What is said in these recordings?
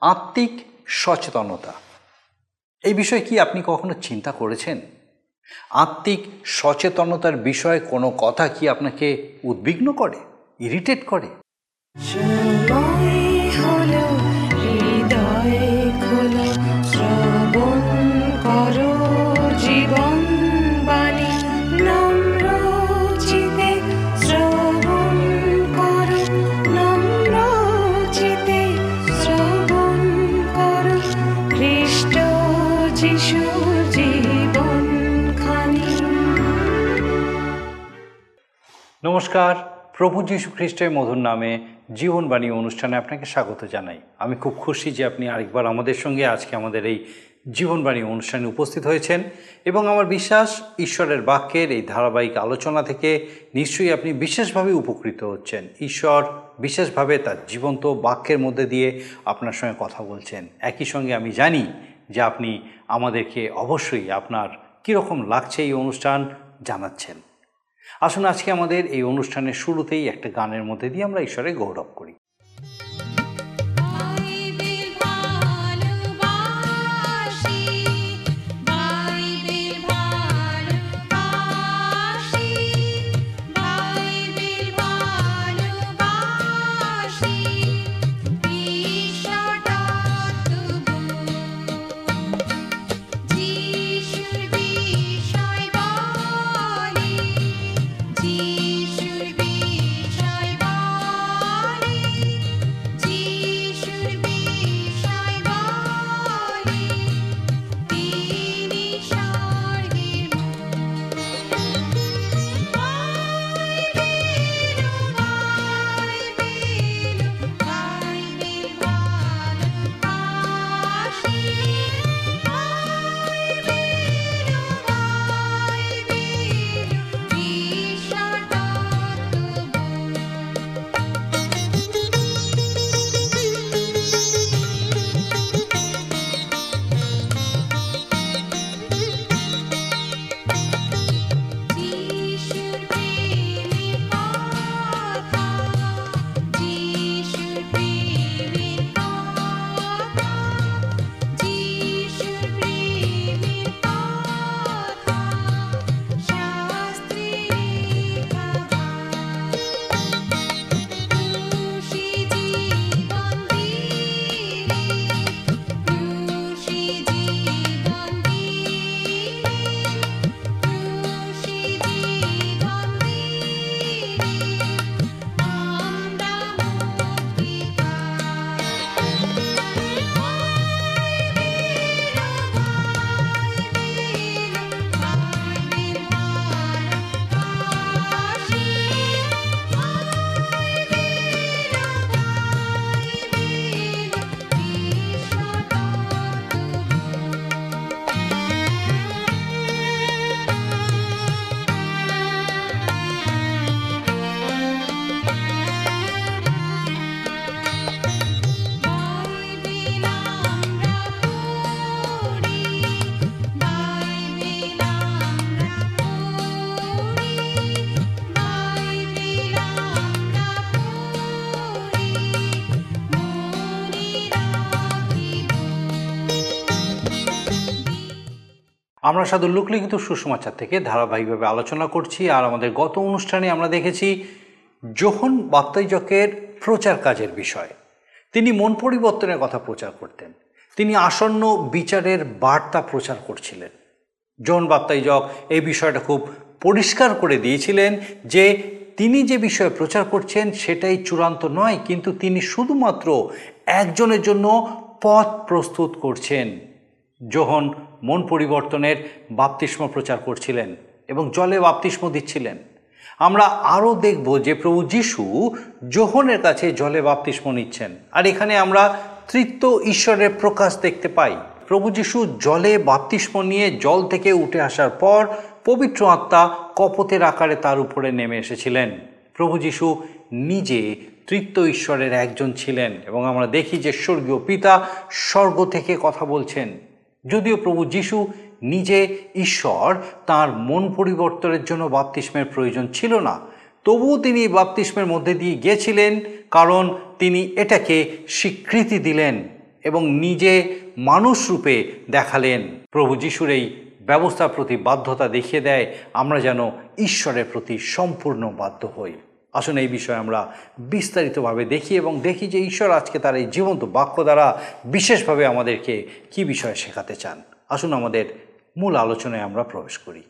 আত্মিক সচেতনতা। এই বিষয়ে কি আপনি কখনো চিন্তা করেছেন? আত্মিক সচেতনতার বিষয়ে কোনো কথা কি আপনাকে উদ্বিগ্ন করে? ইরিটেট করে? নমস্কার। প্রভু যীশু খ্রিস্টের মধুর নামে জীবনবাণী অনুষ্ঠানে আপনাকে স্বাগত জানাই। আমি খুব খুশি যে আপনি আরেকবার আমাদের সঙ্গে আজকে আমাদের এই জীবনবাণী অনুষ্ঠানে উপস্থিত হয়েছেন এবং আমার বিশ্বাস ঈশ্বরের বাক্যের এই ধারাবাহিক আলোচনা থেকে নিশ্চয়ই আপনি বিশেষভাবে উপকৃত হচ্ছেন। ঈশ্বর বিশেষভাবে তার জীবন্ত বাক্যের মধ্যে দিয়ে আপনার সঙ্গে কথা বলছেন। একই সঙ্গে আমি জানি যে আপনি আমাদেরকে অবশ্যই আপনার কীরকম লাগছে এই অনুষ্ঠান জানাচ্ছেন। আসুন আজকে আমাদের এই অনুষ্ঠানের শুরুতেই একটা গানের মধ্যে দিয়ে আমরা ঈশ্বরের গৌরব করি। আমরা সাধু লোকলিখিত সুসমাচার থেকে ধারাবাহিকভাবে আলোচনা করছি, আর আমাদের গত অনুষ্ঠানে আমরা দেখেছি যোহন বাপ্তাইজকের প্রচার কাজের বিষয়। তিনি মন পরিবর্তনের কথা প্রচার করতেন। তিনি আসন্ন বিচারের বার্তা প্রচার করছিলেন। জন বাপ্তাইজক এই বিষয়টা খুব পরিষ্কার করে দিয়েছিলেন যে তিনি যে বিষয়ে প্রচার করছেন সেটাই চূড়ান্ত নয়, কিন্তু তিনি শুধুমাত্র একজনের জন্য পথ প্রস্তুত করছেন। যোহন মন পরিবর্তনের বাপতিস্ম প্রচার করছিলেন এবং জলে বাপতিস্ম দিচ্ছিলেন। আমরা আরও দেখব যে প্রভু যিশু যোহনের কাছে জলে বাপতিস্ম নিচ্ছেন। আর এখানে আমরা তৃত্ব ঈশ্বরের প্রকাশ দেখতে পাই। প্রভু যিশু জলে বাপতিস্ম নিয়ে জল থেকে উঠে আসার পর পবিত্র আত্মা কপতের আকারে তার উপরে নেমে এসেছিলেন। প্রভু যিশু নিজে তৃত্ব ঈশ্বরের একজন ছিলেন এবং আমরা দেখি যে স্বর্গীয় পিতা স্বর্গ থেকে কথা বলছেন। যদিও প্রভু যিশু নিজে ঈশ্বর, তার মন পরিবর্তনের জন্য বাপতিস্মের প্রয়োজন ছিল না। তবুও তিনি বাপতিস্মের মধ্যে দিয়ে গিয়েছিলেন, কারণ তিনি এটাকে স্বীকৃতি দিলেন এবং নিজে মানুষ রূপে দেখালেন। প্রভু যিশুর এই ব্যবস্থার প্রতি বাধ্যতা দেখিয়ে দেয়, আমরা যেন ঈশ্বরের প্রতি সম্পূর্ণ বাধ্য হই। আসুন এই বিষয়ে আমরা বিস্তারিতভাবে দেখি এবং দেখি যে ঈশ্বর আজকে তার এই জীবন্ত বাক্য দ্বারা বিশেষভাবে আমাদেরকে কি বিষয়ে শেখাতে চান। আসুন আমাদের মূল আলোচনায় আমরা প্রবেশ করি।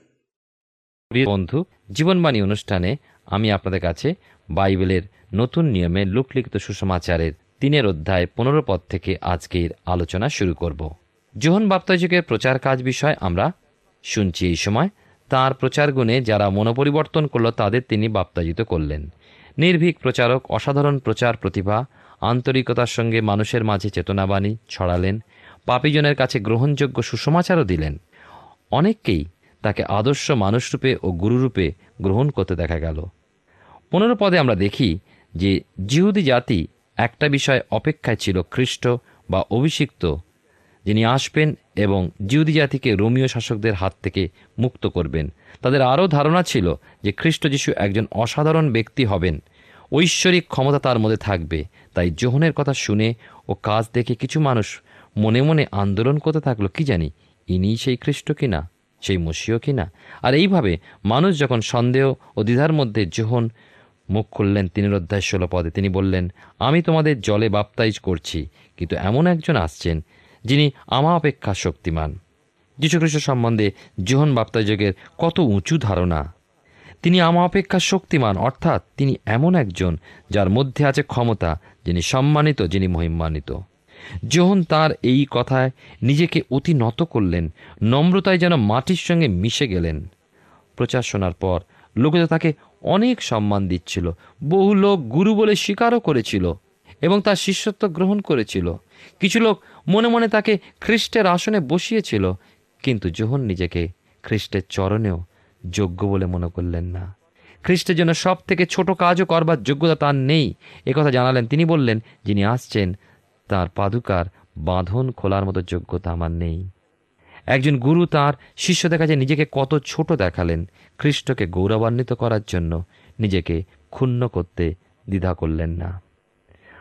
বন্ধু, জীবনবাণী অনুষ্ঠানে আমি আপনাদের কাছে বাইবেলের নতুন নিয়মে লোকলিখিত সুসমাচারের তিনের অধ্যায় পনেরো পদ থেকে আজকের আলোচনা শুরু করব। জোহন বাপ্তাযুগের প্রচার কাজ বিষয় আমরা শুনছি এই সময় তার প্রচার গুণে যারা মনোপরিবর্তন করল, তাদের তিনি বাপ্তাজিত করলেন। নির্ভীক প্রচারক, অসাধারণ প্রচার প্রতিভা, আন্তরিকতার সঙ্গে মানুষের মাঝে চেতনাবাণী ছড়ালেন, পাপীজনের কাছে গ্রহণযোগ্য সুসমাচারও দিলেন। অনেককেই তাকে আদর্শ মানুষরূপে ও গুরুরূপে গ্রহণ করতে দেখা গেল। পনেরো পদে আমরা দেখি যে জিহুদি জাতি একটা বিষয় অপেক্ষায় ছিল খ্রিস্ট বা অভিষিক্ত, যিনি আসবেন এবং জিউদি জাতিকে রোমীয় শাসকদের হাত থেকে মুক্ত করবেন। তাদের আরও ধারণা ছিল যে খ্রিস্ট যিশু একজন অসাধারণ ব্যক্তি হবেন। ঐশ্বরিক ক্ষমতা তার মধ্যে থাকবে। তাই যোহনের কথা শুনে ও কাজ দেখে কিছু মানুষ মনে মনে আন্দোলন করতে থাকল, কি জানি ইনি সেই খ্রিস্ট কিনা, সেই মসিও কিনা? আর এইভাবে মানুষ যখন সন্দেহ ও দ্বিধার মধ্যে যোহন মুখ খুললেন তিনের অধ্যায় ষোলো পদে, তিনি বললেন, আমি তোমাদের জলে বাপ্তাইজ করছি, কিন্তু এমন একজন আসছেন যিনি আমা অপেক্ষা শক্তিমান। যীশুখ্রিস্ট সম্বন্ধে যোহন বাপ্তাইযোগের কত উঁচু ধারণা। তিনি আমা অপেক্ষা শক্তিমান, অর্থাৎ তিনি এমন একজন যার মধ্যে আছে ক্ষমতা, যিনি সম্মানিত, যিনি মহিমান্বিত। যোহন তার এই কথায় নিজেকে অতি নত করলেন, নম্রতায় যেন মাটির সঙ্গে মিশে গেলেন। প্রচার শোনার পর লোকেরা তাকে অনেক সম্মান দিচ্ছিল, বহু লোক গুরু বলে স্বীকারও করেছিল। এবং তার শিষ্যত্ব গ্রহণ করেছিল। কিছু লোক মনে মনে তাকে খ্রিস্টের আসনে বসিয়েছিল, কিন্তু যোহন নিজেকে খ্রিস্টের চরণেও যোগ্য বলে মনে করলেন না। খ্রিস্টের জন্য সব থেকে ছোট কাজও করবার যোগ্যতা তার নেই। একথা জানালেন তিনি বললেন, যিনি আসছেন, তার পাদুকার বাঁধন খোলার মতো যোগ্যতা আমার নেই। একজন গুরু তার শিষ্যদের কাছে নিজেকে কত ছোট দেখালেন, খ্রিস্টকে গৌরবান্বিত করার জন্য নিজেকে ক্ষুণ্ণ করতে দ্বিধা করলেন না।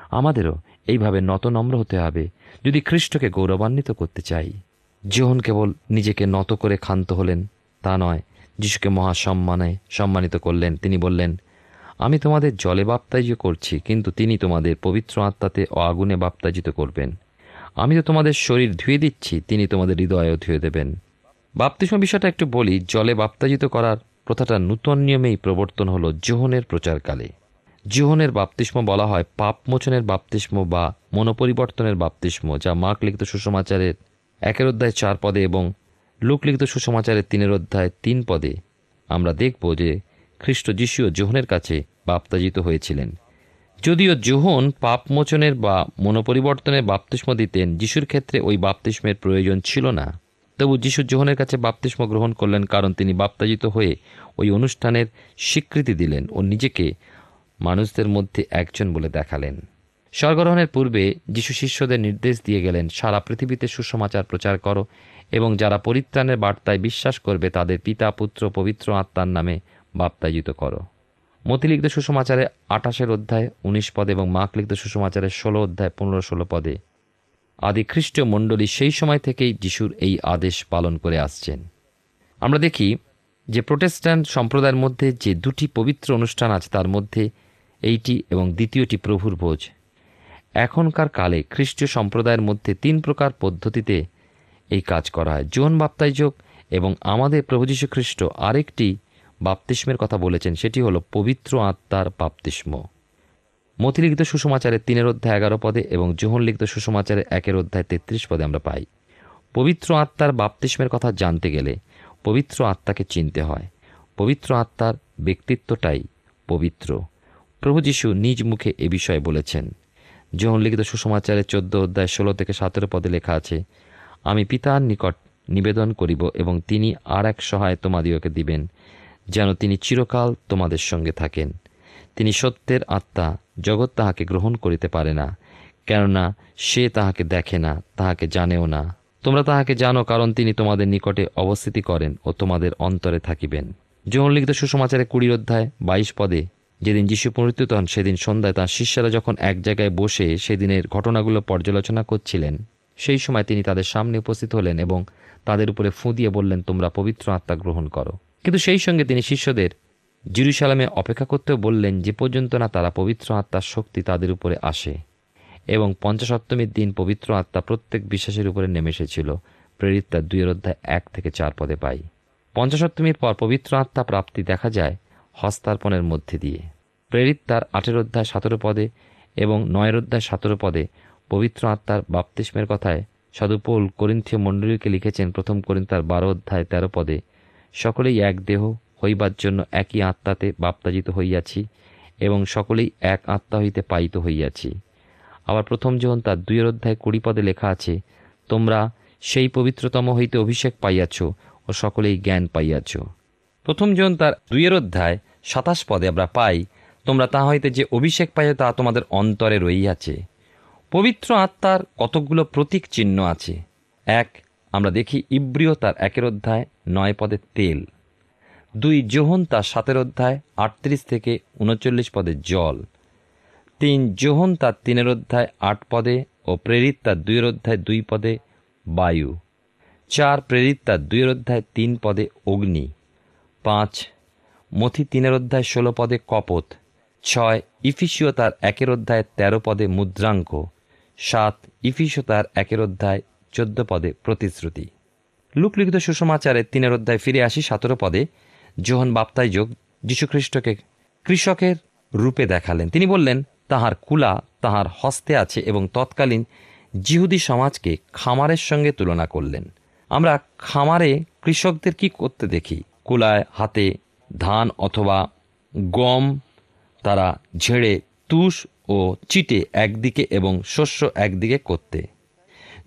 আমাদেরও এইভাবে নতনম্র হতে হবে, যদি খ্রিস্টকে গৌরবান্বিত করতে চাই। যোহন কেবল নিজেকে নত করে ক্ষান্ত হলেন, তা নয়, যিশুকে মহাসম্মানে সম্মানিত করলেন। তিনি বললেন, আমি তোমাদের জলে বাপ্তাইজ করছি, কিন্তু তিনি তোমাদের পবিত্র আত্মাতে ও আগুনে বাপ্তাজিত করবেন। আমি তো তোমাদের শরীর ধুয়ে দিচ্ছি, তিনি তোমাদের হৃদয়ও ধুয়ে দেবেন। বাপ্তিস্ম বিষয়টা একটু বলি, জলে বাপ্তাজিত করার প্রথাটা নূতন নিয়মেই প্রবর্তন হলো জোহনের প্রচারকালে। যোহনের বাপ্তিস্ম বলা হয় পাপমোচনের বাপ্তিস্ম বা মনোপরিবর্তনের বাপ্তিস্ম, যা মার্ক লিখিত সুসমাচারের একের অধ্যায় চার পদে এবং লোক লিখিত সুসমাচারের তিনের অধ্যায় তিন পদে আমরা দেখব যে খ্রিস্ট যিশুও জোহনের কাছে বাপ্তাজিত হয়েছিলেন। যদিও যোহন পাপমোচনের বা মনোপরিবর্তনের বাপ্তিস্ম দিতেন, যিশুর ক্ষেত্রে ওই বাপ্তিস্মের প্রয়োজন ছিল না। তবু যিশু জোহনের কাছে বাপ্তিস্ম গ্রহণ করলেন কারণ তিনি বাপ্তাজিত হয়ে ওই অনুষ্ঠানের স্বীকৃতি দিলেন ও নিজেকে মানুষদের মধ্যে একজন বলে দেখালেন। স্বর্গরহণের পূর্বে যিশু শিষ্যদের নির্দেশ দিয়ে গেলেন, সারা পৃথিবীতে সুসমাচার প্রচার করো এবং যারা পরিত্রাণের বার্তায় বিশ্বাস করবে তাদের পিতা, পুত্র, পবিত্র আত্মার নামে বাপ্তাজিত করো। মতিলিখিত সুসমাচারে আঠাশের অধ্যায় উনিশ পদে এবং মাক লিখিত সুসমাচারের ষোলো অধ্যায় পনেরো ষোলো পদে। আদি খ্রিস্টীয় মণ্ডলী সেই সময় থেকেই যিশুর এই আদেশ পালন করে আসছেন। আমরা দেখি যে প্রোটেস্ট্যান্ট সম্প্রদায়ের মধ্যে যে দুটি পবিত্র অনুষ্ঠান আছে তার মধ্যে এইটি এবং দ্বিতীয়টি প্রভুর ভোজ এখনকার কালে খ্রিস্টীয় সম্প্রদায়ের মধ্যে তিন প্রকার পদ্ধতিতে এই কাজ করা হয়। জোন বাপ্তাইযোগ এবং আমাদের প্রভু যীশু খ্রিস্ট আরেকটি বাপ্তিস্মের কথা বলেছেন, সেটি হলো পবিত্র আত্মার বাপ্তিস্ম। মতিলিখিত সুসমাচারের তিনের অধ্যায় এগারো পদে এবং জোহন লিখিত সুসমাচারের একের অধ্যায় তেত্রিশ পদে আমরা পাই। পবিত্র আত্মার বাপ্তিস্মের কথা জানতে গেলে পবিত্র আত্মাকে চিনতে হয়। পবিত্র আত্মার ব্যক্তিত্বটাই পবিত্র। প্রভু যীশু নিজ মুখে এ বিষয়ে বলেছেন। যোহন লিখিত সুসমাচারের চোদ্দ অধ্যায় ষোলো থেকে সতেরো পদে লেখা আছে, আমি পিতার নিকট নিবেদন করিব এবং তিনি আর এক সহায় তোমাদিওকে দিবেন, যেন তিনি চিরকাল তোমাদের সঙ্গে থাকেন। তিনি সত্যের আত্মা, জগৎ তাহাকে গ্রহণ করিতে পারে না, কেননা সে তাহাকে দেখে না, তাহাকে জানেও না। তোমরা তাহাকে জানো কারণ তিনি তোমাদের নিকটে অবস্থিতি করেন ও তোমাদের অন্তরে থাকিবেন। যৌন লিখিত সুসমাচারে কুড়ির অধ্যায় বাইশ পদে যেদিন যিশু পুনরুত্থিত হন, সেদিন সন্ধ্যায় তাঁর শিষ্যরা যখন এক জায়গায় বসে সেদিনের ঘটনাগুলো পর্যালোচনা করছিলেন, সেই সময় তিনি তাদের সামনে উপস্থিত হলেন এবং তাদের উপরে ফুঁ দিয়ে বললেন, তোমরা পবিত্র আত্মা গ্রহণ করো। কিন্তু সেই সঙ্গে তিনি শিষ্যদের জিরুসালামে অপেক্ষা করতেও বললেন, যে পর্যন্ত না তারা পবিত্র আত্মার শক্তি তাদের উপরে আসে এবং পঞ্চাশত্তমীর দিন পবিত্র আত্মা প্রত্যেক বিশ্বাসের উপরে নেমে এসেছিল, প্রেরিত তার দুইয়ের অধ্যায় এক থেকে চার পদে পাই। পঞ্চাশত্তমীর পর পবিত্র আত্মা প্রাপ্তি দেখা যায় হস্তার্পণের মধ্যে দিয়ে। প্রেরিত তার আঠের অধ্যায় সতেরো পদে এবং নয়ের অধ্যায় সতেরো পদে পবিত্র আত্মার বাপ্তিস্মের কথায় সাধুপৌল করিন্থীয় মণ্ডলীকে লিখেছেন প্রথম করিন্তার বারো অধ্যায় তেরো পদে, সকলেই এক দেহ হইবার জন্য একই আত্মাতে বাপ্তাজিত হইয়াছি এবং সকলেই এক আত্মা হইতে পাইত হইয়াছি। আবার প্রথম যখন তার দুইয়ের অধ্যায় কুড়ি পদে লেখা আছে, তোমরা সেই পবিত্রতম হইতে অভিষেক পাইয়াছ ও সকলেই জ্ঞান পাইয়াছ। প্রথম জন তার দুইয়ের অধ্যায় সাতাশ পদে আমরা পাই, তোমরা তা হইতে যে অভিষেক পাইয়া তা তোমাদের অন্তরে রইয়াছে। পবিত্র আত্মার কতকগুলো প্রতীক চিহ্ন আছে। এক, আমরা দেখি ইব্রিয় তার একের অধ্যায় নয় পদে তেল। দুই জোহন তার সাতের অধ্যায় আটত্রিশ থেকে উনচল্লিশ পদে জল। তিন জোহন তার তিনের অধ্যায় আট পদে ও প্রেরিত তার দুইয়ের অধ্যায় দুই পদে বায়ু। চার, প্রেরিত তার দুইয়ের অধ্যায় তিন পদে অগ্নি। পাঁচ মথি তিনের অধ্যায় ষোলো পদে কপত, ছয়, ইফিসীয় তার একের অধ্যায় তেরো পদে মুদ্রাঙ্ক, সাত, ইফিসীয় তার একের অধ্যায় চোদ্দ পদে প্রতিশ্রুতি। লুকলিখিত সুষমাচারের তিনের অধ্যায় ফিরে আসি সতেরো পদে, যোহন বাপ্তাই যোগ যীশুখ্রিস্টকে কৃষকের রূপে দেখালেন। তিনি বললেন, তাহার কুলা তাহার হস্তে আছে এবং তৎকালীন জিহুদি সমাজকে খামারের সঙ্গে তুলনা করলেন। আমরা খামারে কৃষকদের কি করতে দেখি? কুলায়, হাতে ধান অথবা গম, তারা ঝেড়ে, তুষ ও চিটে একদিকে এবং শস্য একদিকে করতে।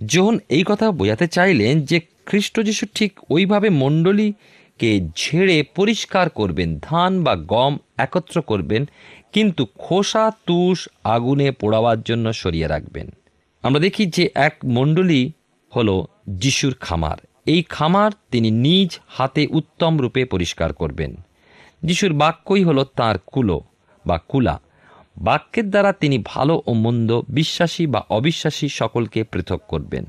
যখন এই কথা বোঝাতে চাইলেন যে খ্রিস্ট যিশু ঠিক ওইভাবে মণ্ডলীকে ঝেড়ে পরিষ্কার করবেন, ধান বা গম একত্র করবেন, কিন্তু খোসা, তুষ আগুনে পোড়াবার জন্য সরিয়ে রাখবেন। আমরা দেখি যে এক মণ্ডলী হলো যিশুর খামার। এই খামার তিনি নিজ হাতে উত্তম রূপে পরিষ্কার করবেন। যিশুর বাক্যই হলো তার কুলো বা কুলা। বাক্যের দ্বারা তিনি ভালো ও মন্দ, বিশ্বাসী বা অবিশ্বাসী সকলকে পৃথক করবেন।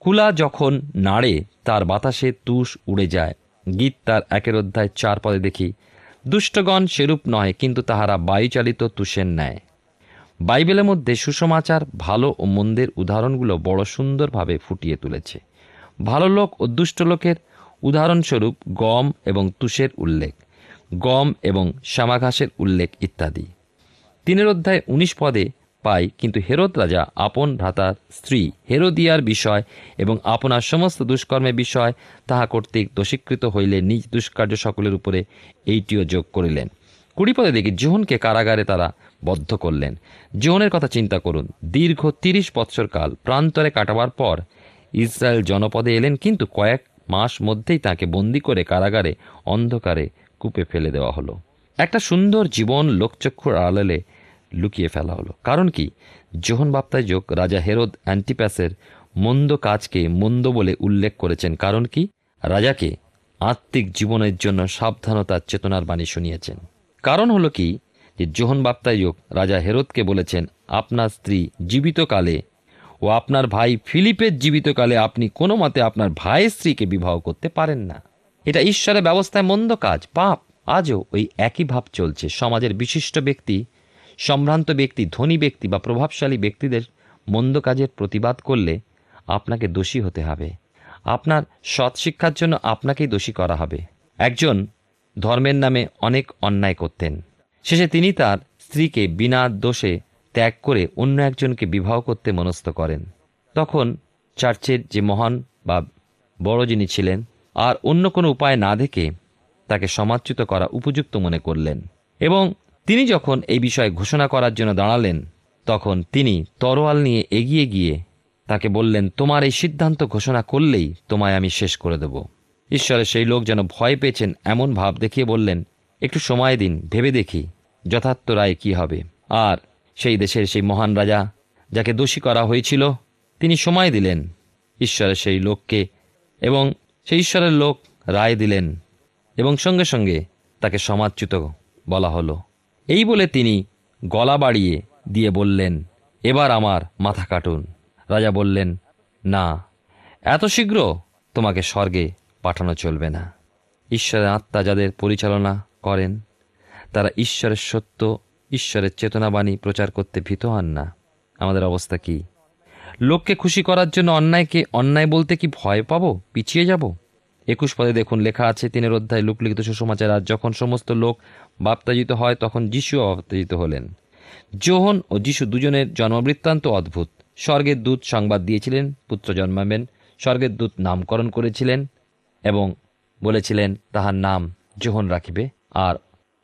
কুলা যখন নাড়ে, তার বাতাসে তুষ উড়ে যায়। গীত তার একের অধ্যায় চার পদে দেখি, দুষ্টগণ সেরূপ নয় কিন্তু তাহারা বায়ুচালিত তুষের ন্যায়। বাইবেলের মধ্যে সুসমাচার, ভালো ও মন্দের উদাহরণগুলো বড় সুন্দরভাবে ফুটিয়ে তুলেছে। ভালো লোক ও দুষ্ট লোকের উদাহরণস্বরূপ গম এবং তুষের উল্লেখ। গম এবং শ্যামাঘাসের উল্লেখ ইত্যাদি। তিনের অধ্যায় উনিশ পদে পাই, কিন্তু হেরোদ রাজা আপন ভ্রাতার স্ত্রী হেরোদিয়ার বিষয় এবং আপনার সমস্ত দুষ্কর্মের বিষয় তাহা কর্তৃক দোষীকৃত হইলে নিজ দুষ্কার্য সকলের উপরে এইটিও যোগ করিলেন। কুড়ি পদে দেখি, জোহনকে কারাগারে তারা বদ্ধ করলেন। জোহনের কথা চিন্তা করুন, দীর্ঘ তিরিশ বৎসর কাল প্রান্তরে কাটাবার পর ইসরায়েল জনপদে এলেন, কিন্তু কয়েক মাস মধ্যেই তাকে বন্দি করে কারাগারে অন্ধকারে কূপে ফেলে দেওয়া হলো। একটা সুন্দর জীবন লোকচক্ষুর আড়ালে লুকিয়ে ফেলা হলো। কারণ কি? যোহন বাপ্তায় যোগ রাজা হেরোদ অ্যান্টিপ্যাসের মন্দ কাজকে মন্দ বলে উল্লেখ করেছেন। কারণ কি? রাজাকে আত্মিক জীবনের জন্য সাবধানতার চেতনার বাণী শুনিয়েছেন। কারণ হলো কি? যে যোহন বাপ্তায় যোগ রাজা হেরোদকে বলেছেন, আপনার স্ত্রী জীবিতকালে ও আপনার ভাই ফিলিপের জীবিতকালে আপনি কোনো মতে আপনার ভাইয়ের স্ত্রীকে বিবাহ করতে পারেন না। এটা ঈশ্বরের ব্যবস্থায় মন্দ কাজ, পাপ। আজও ওই একই ভাব চলছে। সমাজের বিশিষ্ট ব্যক্তি, সম্ভ্রান্ত ব্যক্তি, ধনী ব্যক্তি বা প্রভাবশালী ব্যক্তিদের মন্দ কাজের প্রতিবাদ করলে আপনাকে দোষী হতে হবে। আপনার সৎ শিক্ষার জন্য আপনাকেই দোষী করা হবে। একজন ধর্মের নামে অনেক অন্যায় করতেন। শেষে তিনি তার স্ত্রীকে বিনা দোষে ত্যাগ করে অন্য একজনকে বিবাহ করতে মনস্থ করেন। তখন চার্চের যে মহান বা বড় যিনি ছিলেন আর অন্য কোনো উপায় না দেখে তাকে সমাদচ্যুত করা উপযুক্ত মনে করলেন। এবং তিনি যখন এই বিষয়ে ঘোষণা করার জন্য দাঁড়ালেন, তখন তিনি তরোয়াল নিয়ে এগিয়ে গিয়ে তাকে বললেন, তোমার এই সিদ্ধান্ত ঘোষণা করলেই তোমায় আমি শেষ করে দেব। ঈশ্বরের সেই লোক যেন ভয় পেয়েছেন এমন ভাব দেখিয়ে বললেন, একটু সময় দিন, ভেবে দেখি যথার্থ রায় কি হবে। আর সেই দেশের সেই মহান রাজা যাকে দোষী করা হয়েছিল, তিনি সময় দিলেন ঈশ্বরের সেই লোককে এবং সেই ঈশ্বরের লোক রায় দিলেন এবং সঙ্গে সঙ্গে তাকে সমাজচ্যুত বলা হলো। এই বলে তিনি গলা বাড়িয়ে দিয়ে বললেন, এবার আমার মাথা কাটুন। রাজা বললেন, না, এত শীঘ্র তোমাকে স্বর্গে পাঠানো চলবে না। ঈশ্বরের আত্মা যাদের পরিচালনা করেন, তারা ঈশ্বরের সত্য, ঈশ্বরের চেতনাবাণী প্রচার করতে ভীত হন না। আমাদের অবস্থা কি? লোককে খুশি করার জন্য অন্যায়কে, অন্যায় বলতে কি ভয় পাবো? পিছিয়ে যাব? একুশ পদে দেখুন লেখা আছে, তিনের অধ্যায় লোকলিখিত সুসমাচার, আর যখন সমস্ত লোক বাপ্তাজিত হয়, তখন যিশুও বাপ্তাজিত হলেন। যোহন ও যিশু দুজনের জন্মবৃত্তান্ত অদ্ভুত। স্বর্গের দূত সংবাদ দিয়েছিলেন, পুত্র জন্মাবেন। স্বর্গের দূত নামকরণ করেছিলেন এবং বলেছিলেন, তাহার নাম যোহন রাখিবে, আর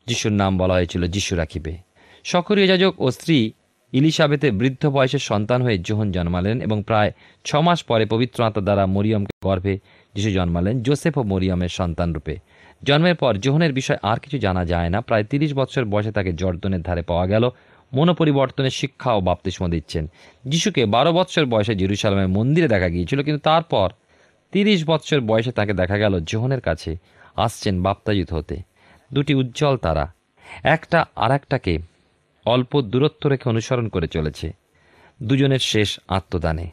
যিশুর নাম বলা হয়েছিল যিশু রাখিবে। সকরীয় যাজক ও স্ত্রী ইলিশাবেতে বৃদ্ধ বয়সের সন্তান হয়ে যোহন জন্মালেন এবং প্রায় ছ মাস পরে পবিত্র আত্মা দ্বারা মরিয়মকে গর্ভে যিশু জন্মালেন, জোসেফ ও মরিয়মের সন্তান রূপে। জন্মের পর জোহনের বিষয় আর কিছু জানা যায় না, প্রায় তিরিশ বছর বয়সে তাকে জর্দনের ধারে পাওয়া গেল মনোপরিবর্তনের শিক্ষা ও বাপ্তিস্ম দিচ্ছেন। যিশুকে বারো বছর বয়সে জেরুসালামের মন্দিরে দেখা গিয়েছিল, কিন্তু তারপর তিরিশ বছর বয়সে তাকে দেখা গেল জোহনের কাছে, আসছেন বাপ্তাজিত হতে। দুটি উজ্জ্বল তারা, একটা আর একটাকে অল্প দূরত্ব রেখে অনুসরণ করে চলেছে। দুজনের শেষ আত্মদানে।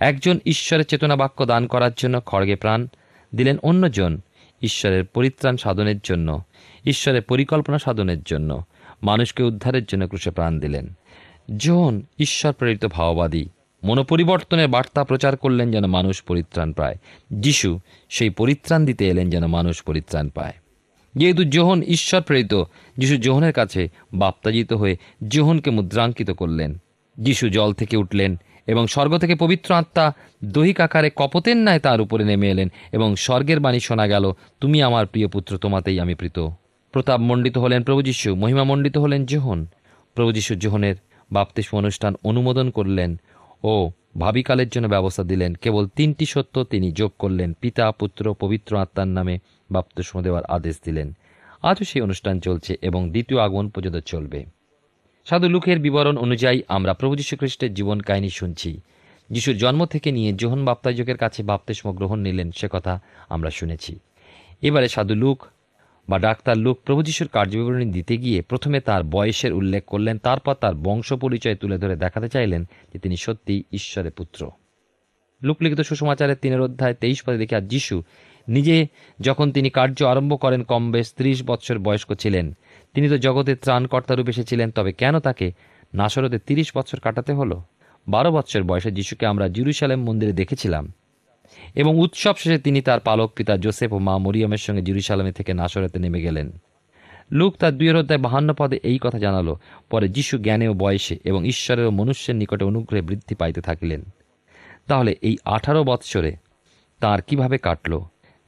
একজন ঈশ্বরের চেতনা বাক্য দান করার জন্য খড়গে প্রাণ দিলেন, অন্যজন ঈশ্বরের পরিত্রাণ সাধনের জন্য, ঈশ্বরের পরিকল্পনা সাধনের জন্য, মানুষকে উদ্ধারের জন্য ক্রুশে প্রাণ দিলেন। জন ঈশ্বর প্রেরিত ভাওবাদী, মনোপরিবর্তনের বার্তা প্রচার করলেন যেন মানুষ পরিত্রাণ পায়। যিশু সেই পরিত্রাণ দিতে এলেন যেন মানুষ পরিত্রাণ পায়। যেহেতু যোহন ঈশ্বর প্রেরিত, যিশু জোহনের কাছে বাপ্তাজিত হয়ে জোহনকে মুদ্রাঙ্কিত করলেন। যিশু জল থেকে উঠলেন এবং স্বর্গ থেকে পবিত্র আত্মা দৈহিক আকারে কপতের ন্যায় তার উপরে নেমে এলেন এবং স্বর্গের বাণী শোনা গেল, তুমি আমার প্রিয় পুত্র, তোমাতেই আমি প্রীত। প্রতাপ মণ্ডিত হলেন প্রভু যিশু, মহিমা মণ্ডিত হলেন যোহন প্রভু যিশু জোহনের বাপ্তিস্ম অনুষ্ঠান অনুমোদন করলেন ও ভাবিকালের জন্য ব্যবস্থা দিলেন। কেবল তিনটি সত্য তিনি যোগ করলেন, পিতা, পুত্র, পবিত্র আত্মার নামে বাপ্তিস্ম দেওয়ার আদেশ দিলেন। আজও সেই অনুষ্ঠান চলছে এবং দ্বিতীয় আগমন পর্যন্ত চলবে। সাধু লুকের বিবরণ অনুযায়ী আমরা প্রভু যীশু খ্রিস্টের জীবন কাহিনী শুনছি। যিশুর জন্ম থেকে নিয়ে যোহন বাপ্তাযকের কাছে বাপ্তিস্ম গ্রহণ নিলেন সে কথা আমরা শুনেছি। এবারে সাধু লুক বা ডাক্তার লুক প্রভু যিশুর কার্যবিবরণী দিতে গিয়ে প্রথমে তার বয়সের উল্লেখ করলেন, তারপর তার বংশ পরিচয় তুলে ধরে দেখাতে চাইলেন যে তিনি সত্যিই ঈশ্বরের পুত্র। লোকলিখিত সুসমাচারের তিনের অধ্যায় তেইশ পদে দেখি আর যিশু নিজে যখন তিনি কার্য আরম্ভ করেন কম বেশ ত্রিশ বৎসর বয়স্ক ছিলেন। তিনি তো জগতের ত্রাণকর্তা রূপে এসেছিলেন, তবে কেন তাকে নাসরতে তিরিশ বছর কাটাতে হলো? বারো বৎসর বয়সে যিশুকে আমরা জিরুসালেম মন্দিরে দেখেছিলাম। এবং উৎসব শেষে তিনি তার পালক পিতা জোসেফ ও মা মরিয়মের সঙ্গে জিরুসালামে থেকে নাসরতে নেমে গেলেন। লুক তার দুইয়ের অধ্যায় বাহান্ন পদে এই কথা জানালো, পরে যিশু জ্ঞানে ও বয়সে এবং ঈশ্বরের ও মনুষ্যের নিকটে অনুগ্রহে বৃদ্ধি পাইতে থাকিলেন। তাহলে এই আঠারো বৎসরে তার কীভাবে কাটল?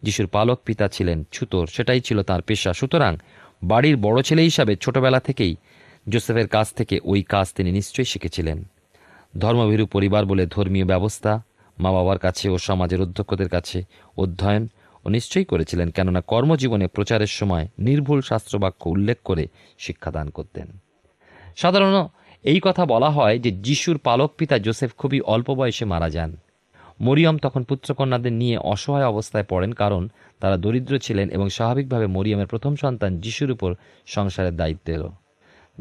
যিশুর পালক পিতা ছিলেন ছুতোর, সেটাই ছিল তার পেশা। সুতরাং বাড়ির বড় ছেলে হিসাবে ছোটবেলা থেকেই জোসেফের কাছ থেকে ওই কাজ তিনি নিশ্চয়ই শিখেছিলেন। ধর্মভীরু পরিবার বলে ধর্মীয় ব্যবস্থা মা বাবার কাছে ও সমাজের অধ্যক্ষদের কাছে অধ্যয়ন ও নিশ্চয়ই করেছিলেন, কেননা কর্মজীবনে প্রচারের সময় নির্ভুল শাস্ত্রবাক্য উল্লেখ করে শিক্ষাদান করতেন। সাধারণত এই কথা বলা হয় যে যিশুর পালক পিতা জোসেফ খুবই অল্প বয়সে মারা যান। মরিয়ম তখন পুত্রকন্যাদের নিয়ে অসহায় অবস্থায় পড়েন কারণ তারা দরিদ্র ছিলেন এবং স্বাভাবিকভাবে মরিয়মের প্রথম সন্তান যিশুর উপর সংসারের দায়িত্ব এলো।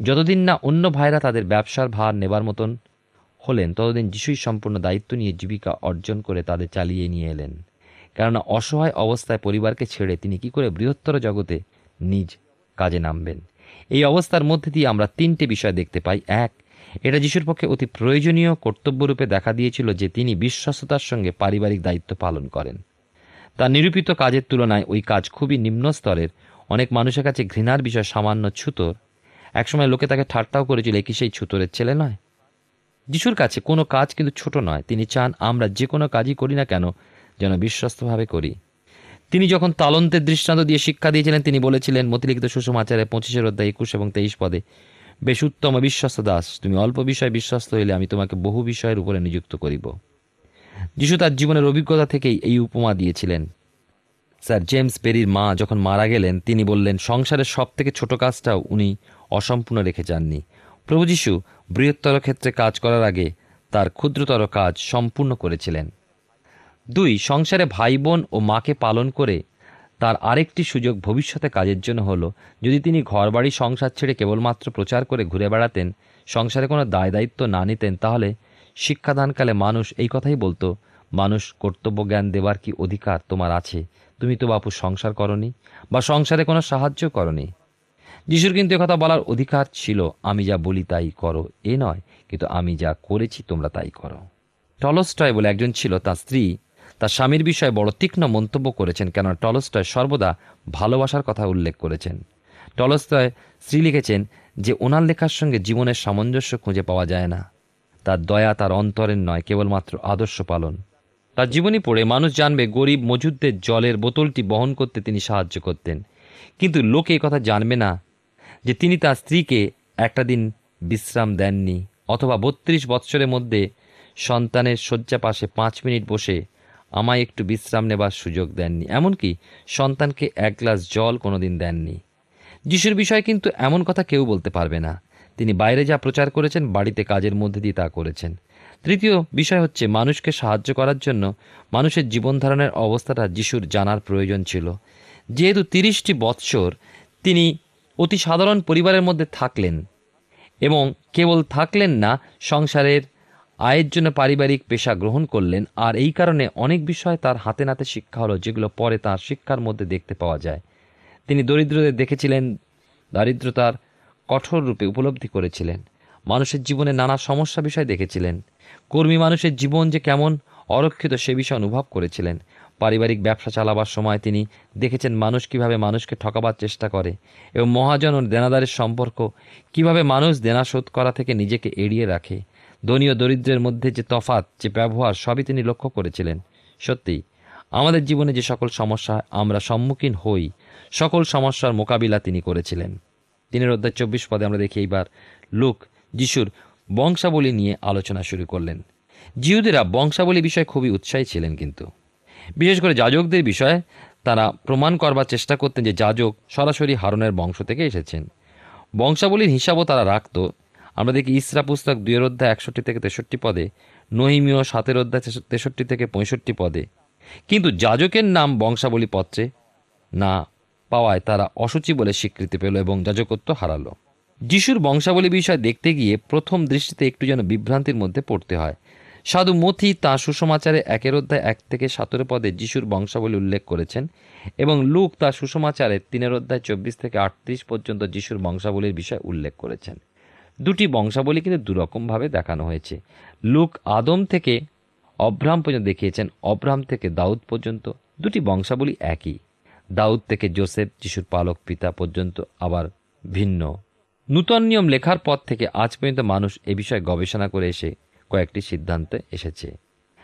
যতদিন না অন্য ভাইরা তাদের ব্যবসার ভার নেবার মতন হলেন, ততদিন যিশুই সম্পূর্ণ দায়িত্ব নিয়ে জীবিকা অর্জন করে তাদের চালিয়ে নিয়ে এলেন। কেননা অসহায় অবস্থায় পরিবারকে ছেড়ে তিনি কি করে বৃহত্তর জগতে নিজ কাজে নামবেন? এই অবস্থার মধ্যে দিয়ে আমরা তিনটে বিষয় দেখতে পাই। এক এটা যিশুর পক্ষে অতি প্রয়োজনীয় কর্তব্যরূপে দেখা দিয়েছিল যে তিনি বিশ্বস্ততার সঙ্গে পারিবারিক দায়িত্ব পালন করেন। তার নিরূপিত কাজের তুলনায় ওই কাজ খুবই নিম্ন স্তরের। অনেক মানুষের কাছে ঘৃণার বিষয় সামান্য ছুতোর। একসময় লোকে তাকে ঠাট্টাও করেছিল কি সেই ছুতোরের ছেলে নয়? যিশুর কাছে কোনো কাজ কিন্তু ছোট নয়। তিনি চান আমরা যে কোনো কাজই করি না কেন, যেন বিশ্বস্তভাবে করি। তিনি যখন তালন্তের দৃষ্টান্ত দিয়ে শিক্ষা দিয়েছিলেন, তিনি বলেছিলেন, মতিলিখিত সুষমাচারে পঁচিশের অধ্যায় একুশ এবং তেইশ পদে বেশ উত্তম বিশ্বস্ত দাস। তুমি অল্প বিষয়ে বিশ্বস্ত হইলে আমি তোমাকে বহু বিষয়ের উপরে নিযুক্ত করিব। যিশু তার জীবনের অভিজ্ঞতা থেকেই এই উপমা দিয়েছিলেন। স্যার জেমস বেরির মা যখন মারা গেলেন, তিনি বললেন, সংসারের সব থেকে ছোট কাজটাও উনি অসম্পূর্ণ রেখে যাননি। প্রভু যিশু বৃহত্তর ক্ষেত্রে কাজ করার আগে তার ক্ষুদ্রতর কাজ সম্পূর্ণ করেছিলেন। দুই, সংসারে ভাই বোন ও মাকে পালন করে তার আরেকটি সুযোগ ভবিষ্যতে কাজের জন্য হলো, যদি তিনি ঘরবাড়ি সংসার ছেড়ে কেবলমাত্র প্রচার করে ঘুরে বেড়াতেন, সংসারে কোনো দায় দায়িত্ব না নিতেন, তাহলে শিক্ষাদানকালে মানুষ এই কথাই বলতো, মানুষ কর্তব্য জ্ঞান দেবার কি অধিকার তোমার আছে? তুমি তো বাপু সংসার করনি, বা সংসারে কোনো সাহায্য করনি। যিশুর কিন্তু কথা বলার অধিকার ছিল, আমি যা বলি তাই করো। এ নয়, কিন্তু আমি যা করেছি তোমরা তাই করো। টলস্টয় বলে একজন ছিল তার স্ত্রী তার স্বামীর বিষয়ে বড় তীক্ষ্ণ মন্তব্য করেছেন, কেননা টলস্টয় সর্বদা ভালোবাসার কথা উল্লেখ করেছেন। টলস্টয় স্ত্রী লিখেছেন যে, ওনার লেখার সঙ্গে জীবনের সামঞ্জস্য খুঁজে পাওয়া যায় না। তার দয়া, তার অন্তরের নয়, কেবলমাত্র আদর্শ পালন। তার জীবনী পড়ে মানুষ জানবে গরিব মজুদদের জলের বোতলটি বহন করতে তিনি সাহায্য করতেন। কিন্তু লোকে কথা জানবে না যে, তিনি তার স্ত্রীকে একটা দিন বিশ্রাম দেননি অথবা বত্রিশ বৎসরের মধ্যে সন্তানের শয্যা পাশে পাঁচ মিনিট বসে আমায় একটু বিশ্রাম নেবার সুযোগ দেননি। এমনকি সন্তানকে এক গ্লাস জল কোনোদিন দেননি। যিশুর বিষয়ে কিন্তু এমন কথা কেউ বলতে পারবে না। তিনি বাইরে যা প্রচার করেছেন, বাড়িতে কাজের মধ্যে দিয়ে তা করেছেন। তৃতীয় বিষয় হচ্ছে, মানুষকে সাহায্য করার জন্য মানুষের জীবনধারণের অবস্থাটা যিশুর জানার প্রয়োজন ছিল। যেহেতু তিরিশটি বৎসর তিনি অতি সাধারণ পরিবারের মধ্যে থাকলেন এবং কেবল থাকলেন না, সংসারের আয়ের জন্য পারিবারিক পেশা গ্রহণ করলেন, আর এই কারণে অনেক বিষয় তার হাতে নাতে শিক্ষা হলো, যেগুলো পরে তার শিক্ষার মধ্যে দেখতে পাওয়া যায়। তিনি দরিদ্রদের দেখেছিলেন, দারিদ্রতার কঠোর রূপে উপলব্ধি করেছিলেন, মানুষের জীবনে নানা সমস্যা বিষয় দেখেছিলেন, কর্মী মানুষের জীবন যে কেমন অরক্ষিত সে বিষয় অনুভব করেছিলেন, পারিবারিক ব্যবসা চালাবার সময় তিনি দেখেছেন মানুষ কীভাবে মানুষকে ঠকাবার চেষ্টা করে এবং মহাজন ও দেনাদারের সম্পর্ক কীভাবে মানুষ দেনা শোধ করা থেকে নিজেকে এড়িয়ে রাখে। ধনী ও দরিদ্রের মধ্যে যে তফাৎ, যে ব্যবহার, সবই তিনি লক্ষ্য করেছিলেন। সত্যি, আমাদের জীবনে যে সকল সমস্যা, আমরা সম্মুখীন হই, সকল সমস্যার মোকাবিলা তিনি করেছিলেন। তিনের অধ্যায় চব্বিশ পদে আমরা দেখি এইবার, লোক, যিশুর বংশাবলী নিয়ে আলোচনা শুরু করলেন। জিহুদেরা বংশাবলী বিষয়ে খুবই উৎসাহী ছিলেন কিন্তু। বিশেষ করে যাজকদের বিষয়ে তারা প্রমাণ করবার চেষ্টা করতেন যে যাজক সরাসরি হারনের বংশ থেকে এসেছেন। বংশাবলীর হিসাবও তারা রাখত আমরা দেখি ইসরা পুস্তক দুয়ের অধ্যায় একষট্টি থেকে তেষট্টি পদে, নহিমীয় সাতের অধ্যায় তেষট্টি থেকে পঁয়ষট্টি পদে। কিন্তু যাজকের নাম বংশাবলী পত্রে না পাওয়ায় তারা অসুচি বলে স্বীকৃতি পেল এবং যাজকত্ব হারালো। যিশুর বংশাবলী বিষয় দেখতে গিয়ে প্রথম দৃষ্টিতে একটু যেন বিভ্রান্তির মধ্যে পড়তে হয়। সাধু মথি তা সুসমাচারে একের অধ্যায় এক থেকে সতেরো পদে যিশুর বংশাবলী উল্লেখ করেছেন এবং লুক তা সুসমাচারে তিনের অধ্যায় চব্বিশ থেকে আটত্রিশ পর্যন্ত যিশুর বংশাবলীর বিষয় উল্লেখ করেছেন। দুটি বংশাবলী কিন্তু দুরকমভাবে দেখানো হয়েছে। লুক আদম থেকে অব্রাম পর্যন্ত দেখিয়েছেন অব্রাম থেকে দাউদ পর্যন্ত দুটি বংশাবলী একই। দাউদ থেকে জোসেফ, যিশুর পালক পিতা পর্যন্ত আবার ভিন্ন। নূতন নিয়ম লেখার পর থেকে আজ পর্যন্ত মানুষ এ বিষয়ে গবেষণা করে এসে কয়েকটি সিদ্ধান্তে এসেছে।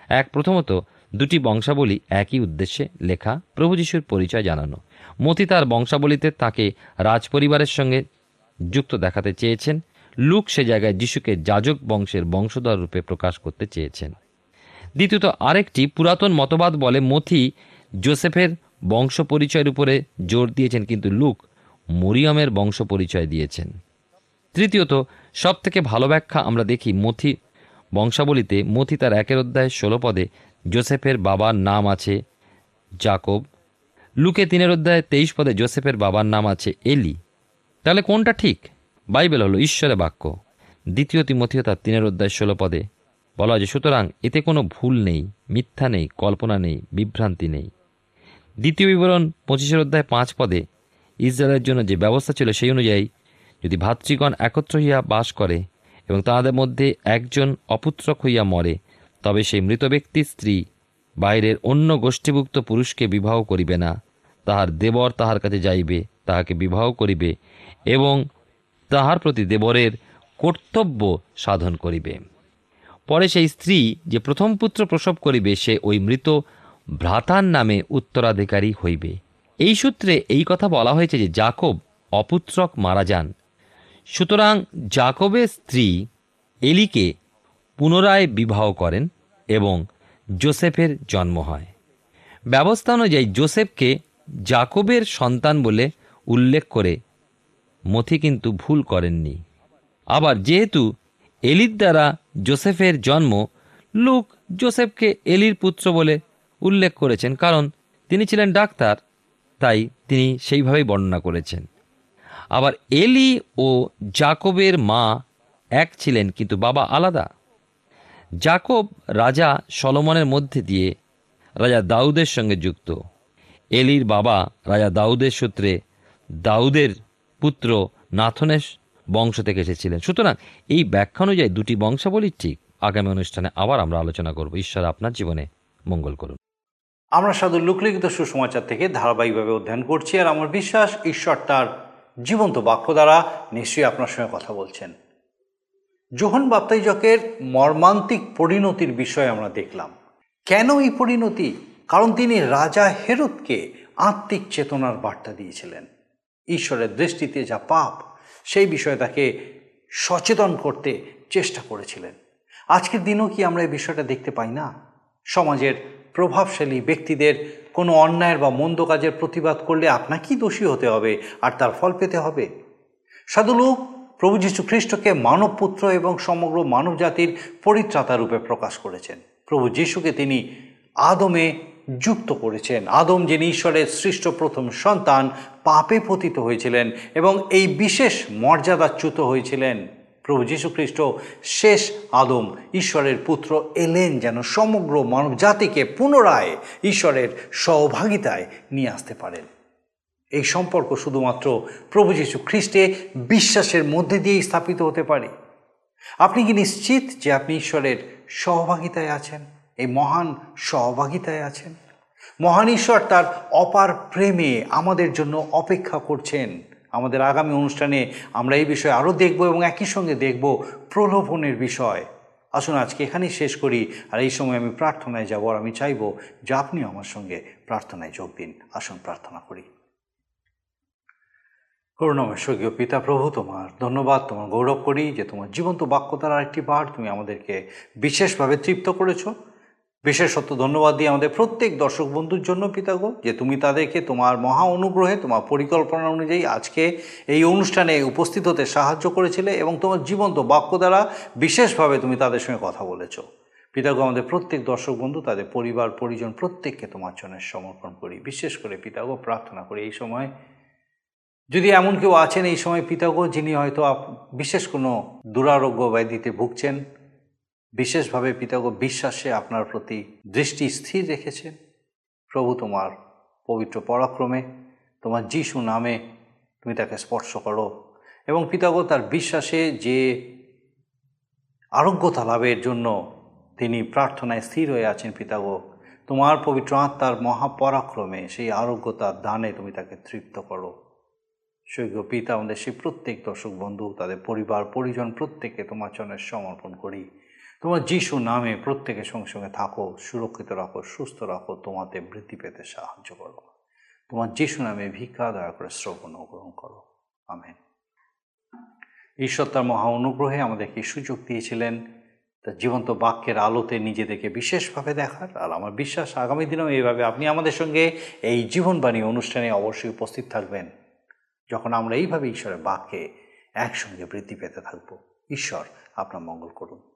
এক, প্রথমত, দুটি বংশাবলী একই উদ্দেশ্যে লেখা প্রভু যিশুর পরিচয় জানানো। মতি তার বংশাবলীতে তাকে রাজপরিবারের সঙ্গে যুক্ত দেখাতে চেয়েছেন। লুক সে জায়গায় যিশুকে যাজক বংশের বংশধর রূপে প্রকাশ করতে চেয়েছেন। দ্বিতীয়ত আরেকটি পুরাতন মতবাদ বলে মথি জোসেফের বংশ পরিচয়ের উপরে জোর দিয়েছেন, কিন্তু লুক মরিয়মের বংশ পরিচয় দিয়েছেন। তৃতীয়ত সব থেকে ভালো ব্যাখ্যা আমরা দেখি মথি বংশাবলীতে, মথি তার একের অধ্যায় ষোলো পদে জোসেফের বাবার নাম আছে জাকব। লুকে তিনের অধ্যায় তেইশ পদে জোসেফের বাবার নাম আছে এলি। তাহলে কোনটা ঠিক? বাইবেল হলো ঈশ্বরের বাক্য। দ্বিতীয় তিমথিও তার তিনের অধ্যায় ষোলো পদে বলা হয় যে, সুতরাং এতে কোনো ভুল নেই, মিথ্যা নেই, কল্পনা নেই, বিভ্রান্তি নেই। দ্বিতীয় বিবরণ পঁচিশের অধ্যায় পাঁচ পদে ইসরায়েলের জন্য যে ব্যবস্থা ছিল সেই অনুযায়ী যদি ভাতৃগণ একত্র হইয়া বাস করে এবং তাহাদের মধ্যে একজন অপুত্রক হইয়া মরে, তবে সেই মৃত ব্যক্তির স্ত্রী বাইরের অন্য গোষ্ঠীভুক্ত পুরুষকে বিবাহ করিবে না। তাহার দেবর তাহার কাছে যাইবে, তাহাকে বিবাহ করিবে এবং তাহার প্রতি দেবরের কর্তব্য সাধন করিবে। পরে সেই স্ত্রী যে প্রথম পুত্র প্রসব করিবে, সে ওই মৃত ভ্রাতার নামে উত্তরাধিকারী হইবে। এই সূত্রে এই কথা বলা হয়েছে যে জাকব অপুত্রক মারা যান। সুতরাং জাকবের স্ত্রী এলিকে পুনরায় বিবাহ করেন এবং জোসেফের জন্ম হয়। ব্যবস্থা অনুযায়ী জোসেফকে জাকবের সন্তান বলে উল্লেখ করে মথি কিন্তু ভুল করেননি। আবার যেহেতু এলির দ্বারা জোসেফের জন্ম, লুক জোসেফকে এলির পুত্র বলে উল্লেখ করেছেন, কারণ তিনি ছিলেন ডাক্তার, তাই তিনি সেইভাবেই বর্ণনা করেছেন। আবার এলি ও জাকবের মা এক ছিলেন, কিন্তু বাবা আলাদা। জাকব রাজা সলমনের মধ্যে দিয়ে রাজা দাউদের সঙ্গে যুক্ত। এলির বাবা রাজা দাউদের সূত্রে দাউদের পুত্র নাথনের বংশ থেকে এসেছিলেন। সুতরাং এই ব্যাখ্যা অনুযায়ী দুটি বংশাবলী ঠিক। আগামী অনুষ্ঠানে আবার আমরা আলোচনা করব। ঈশ্বর আপনার জীবনে মঙ্গল করুন। আমরা সাধু লোকলিখিত সুসমাচার থেকে ধারাবাহিকভাবে অধ্যয়ন করছি আর আমার বিশ্বাস ঈশ্বর তার জীবন্ত বাক্য দ্বারা নিশ্চয়ই আপনার সঙ্গে কথা বলছেন। যোহন বাপ্তাইজকের মর্মান্তিক পরিণতির বিষয়ে আমরা দেখলাম। কেন এই পরিণতি? কারণ তিনি রাজা হেরতকে আত্মিক চেতনার বার্তা দিয়েছিলেন। ঈশ্বরের দৃষ্টিতে যা পাপ, সেই বিষয়ে তাকে সচেতন করতে চেষ্টা করেছিলেন। আজকের দিনও কি আমরা এই বিষয়টা দেখতে পাই না? সমাজের প্রভাবশালী ব্যক্তিদের কোনো অন্যায়ের বা মন্দ কাজের প্রতিবাদ করলে আপনাকেই দোষী হতে হবে আর তার ফল পেতে হবে। সাধুলোক প্রভু যীশু খ্রিস্টকে মানবপুত্র এবং সমগ্র মানবজাতির পরিত্রাতা রূপে প্রকাশ করেছেন। প্রভু যীশুকে তিনি আদমে যুক্ত করেছেন। আদম যিনি ঈশ্বরের সৃষ্ট প্রথম সন্তান, পাপে পতিত হয়েছিলেন এবং এই বিশেষ মর্যাদাচ্যুত হয়েছিলেন। প্রভু যীশু খ্রিস্ট শেষ আদম ঈশ্বরের পুত্র এলেন যেন সমগ্র মানব জাতিকে পুনরায় ঈশ্বরের সহভাগিতায় নিয়ে আসতে পারেন। এই সম্পর্ক শুধুমাত্র প্রভু যীশু খ্রিস্টে বিশ্বাসের মধ্যে দিয়েই স্থাপিত হতে পারে। আপনি কি নিশ্চিত যে আপনি ঈশ্বরের সহভাগিতায় আছেন? এই মহান সহভাগিতায় আছেন। মহান ঈশ্বর তার অপার প্রেমে আমাদের জন্য অপেক্ষা করছেন। আমাদের আগামী অনুষ্ঠানে আমরা এই বিষয়ে আরও দেখব এবং একই সঙ্গে দেখব প্রলোভনের বিষয়। আসুন আজকে এখানেই শেষ করি। আর এই সময় আমি প্রার্থনায় যাব আর আমি চাইব যে আপনিও আমার সঙ্গে প্রার্থনায় যোগ দিন। আসুন প্রার্থনা করি। করুণাময় স্বর্গীয় পিতা প্রভু, তোমার ধন্যবাদ। তোমার গৌরব করি যে তোমার জীবন্ত বাক্য দ্বারা একটি বার তুমি আমাদেরকে বিশেষভাবে তৃপ্ত করেছ। বিশেষত ধন্যবাদ দিই আমাদের প্রত্যেক দর্শক বন্ধুর জন্য পিতাগো যে তুমি তাদেরকে তোমার মহা অনুগ্রহে, তোমার পরিকল্পনা অনুযায়ী আজকে এই অনুষ্ঠানে উপস্থিত হতে সাহায্য করেছিলে এবং তোমার জীবন্ত বাক্য দ্বারা বিশেষভাবে তুমি তাদের সঙ্গে কথা বলেছ। পিতাগো আমাদের প্রত্যেক দর্শক বন্ধু, তাদের পরিবার, পরিজন, প্রত্যেককে তোমার জন্য সমর্পণ করি। বিশেষ করে পিতাগো প্রার্থনা করি এই সময়। যদি এমন কেউ আছেন এই সময় পিতাগো যিনি হয়তো বিশেষ কোনো দুরারোগ্য ব্যাধিতে ভুগছেন বিশেষভাবে পিতাগো বিশ্বাসে আপনার প্রতি দৃষ্টি স্থির রেখেছেন প্রভু তোমার পবিত্র পরাক্রমে, তোমার যিশু নামে তুমি তাকে স্পর্শ করো এবং পিতাগো তার বিশ্বাসে যে আরোগ্যতা লাভের জন্য তিনি প্রার্থনায় স্থির হয়ে আছেন পিতাগো, তোমার পবিত্র আত্মার মহাপরাক্রমে সেই আরোগ্যতার দানে তুমি তাকে তৃপ্ত করো। স্বর্গীয় পিতা আমাদের সেই প্রত্যেক দর্শক বন্ধু, তাদের পরিবার, পরিজন প্রত্যেককে তোমার চরণে সমর্পণ করি। তোমার যিশু নামে প্রত্যেকের সঙ্গে সঙ্গে থাকো, সুরক্ষিত রাখো, সুস্থ রাখো তোমাতে বৃদ্ধি পেতে সাহায্য করো। তোমার যিশু নামে ভিক্ষা দয়া করে শ্রবণ গ্রহণ করো। আমেন। ঈশ্বর তার মহা অনুগ্রহে আমাদেরকে সুযোগ দিয়েছিলেন, তার জীবন্ত বাক্যের আলোতে নিজেদেরকে বিশেষভাবে দেখার। আর আমার বিশ্বাস, আগামী দিনেও এইভাবে আপনি আমাদের সঙ্গে এই জীবনবাণী অনুষ্ঠানে অবশ্যই উপস্থিত থাকবেন, যখন আমরা এইভাবে ঈশ্বরের বাক্যে একসঙ্গে বৃদ্ধি পেতে থাকব। ঈশ্বর আপনার মঙ্গল করুন।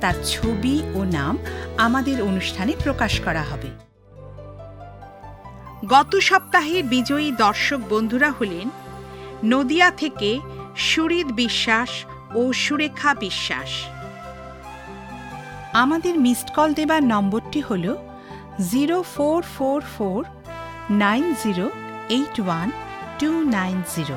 তার ছবি ও নাম আমাদের অনুষ্ঠানে প্রকাশ করা হবে। গত সপ্তাহে বিজয়ী দর্শক বন্ধুরা হলেন নদিয়া থেকে সুরিত বিশ্বাস ও সুরেখা বিশ্বাস। আমাদের মিসড কল দেবার নম্বরটি হল zero four four four nine zero eight one two nine zero.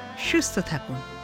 সুস্থ থাকুন।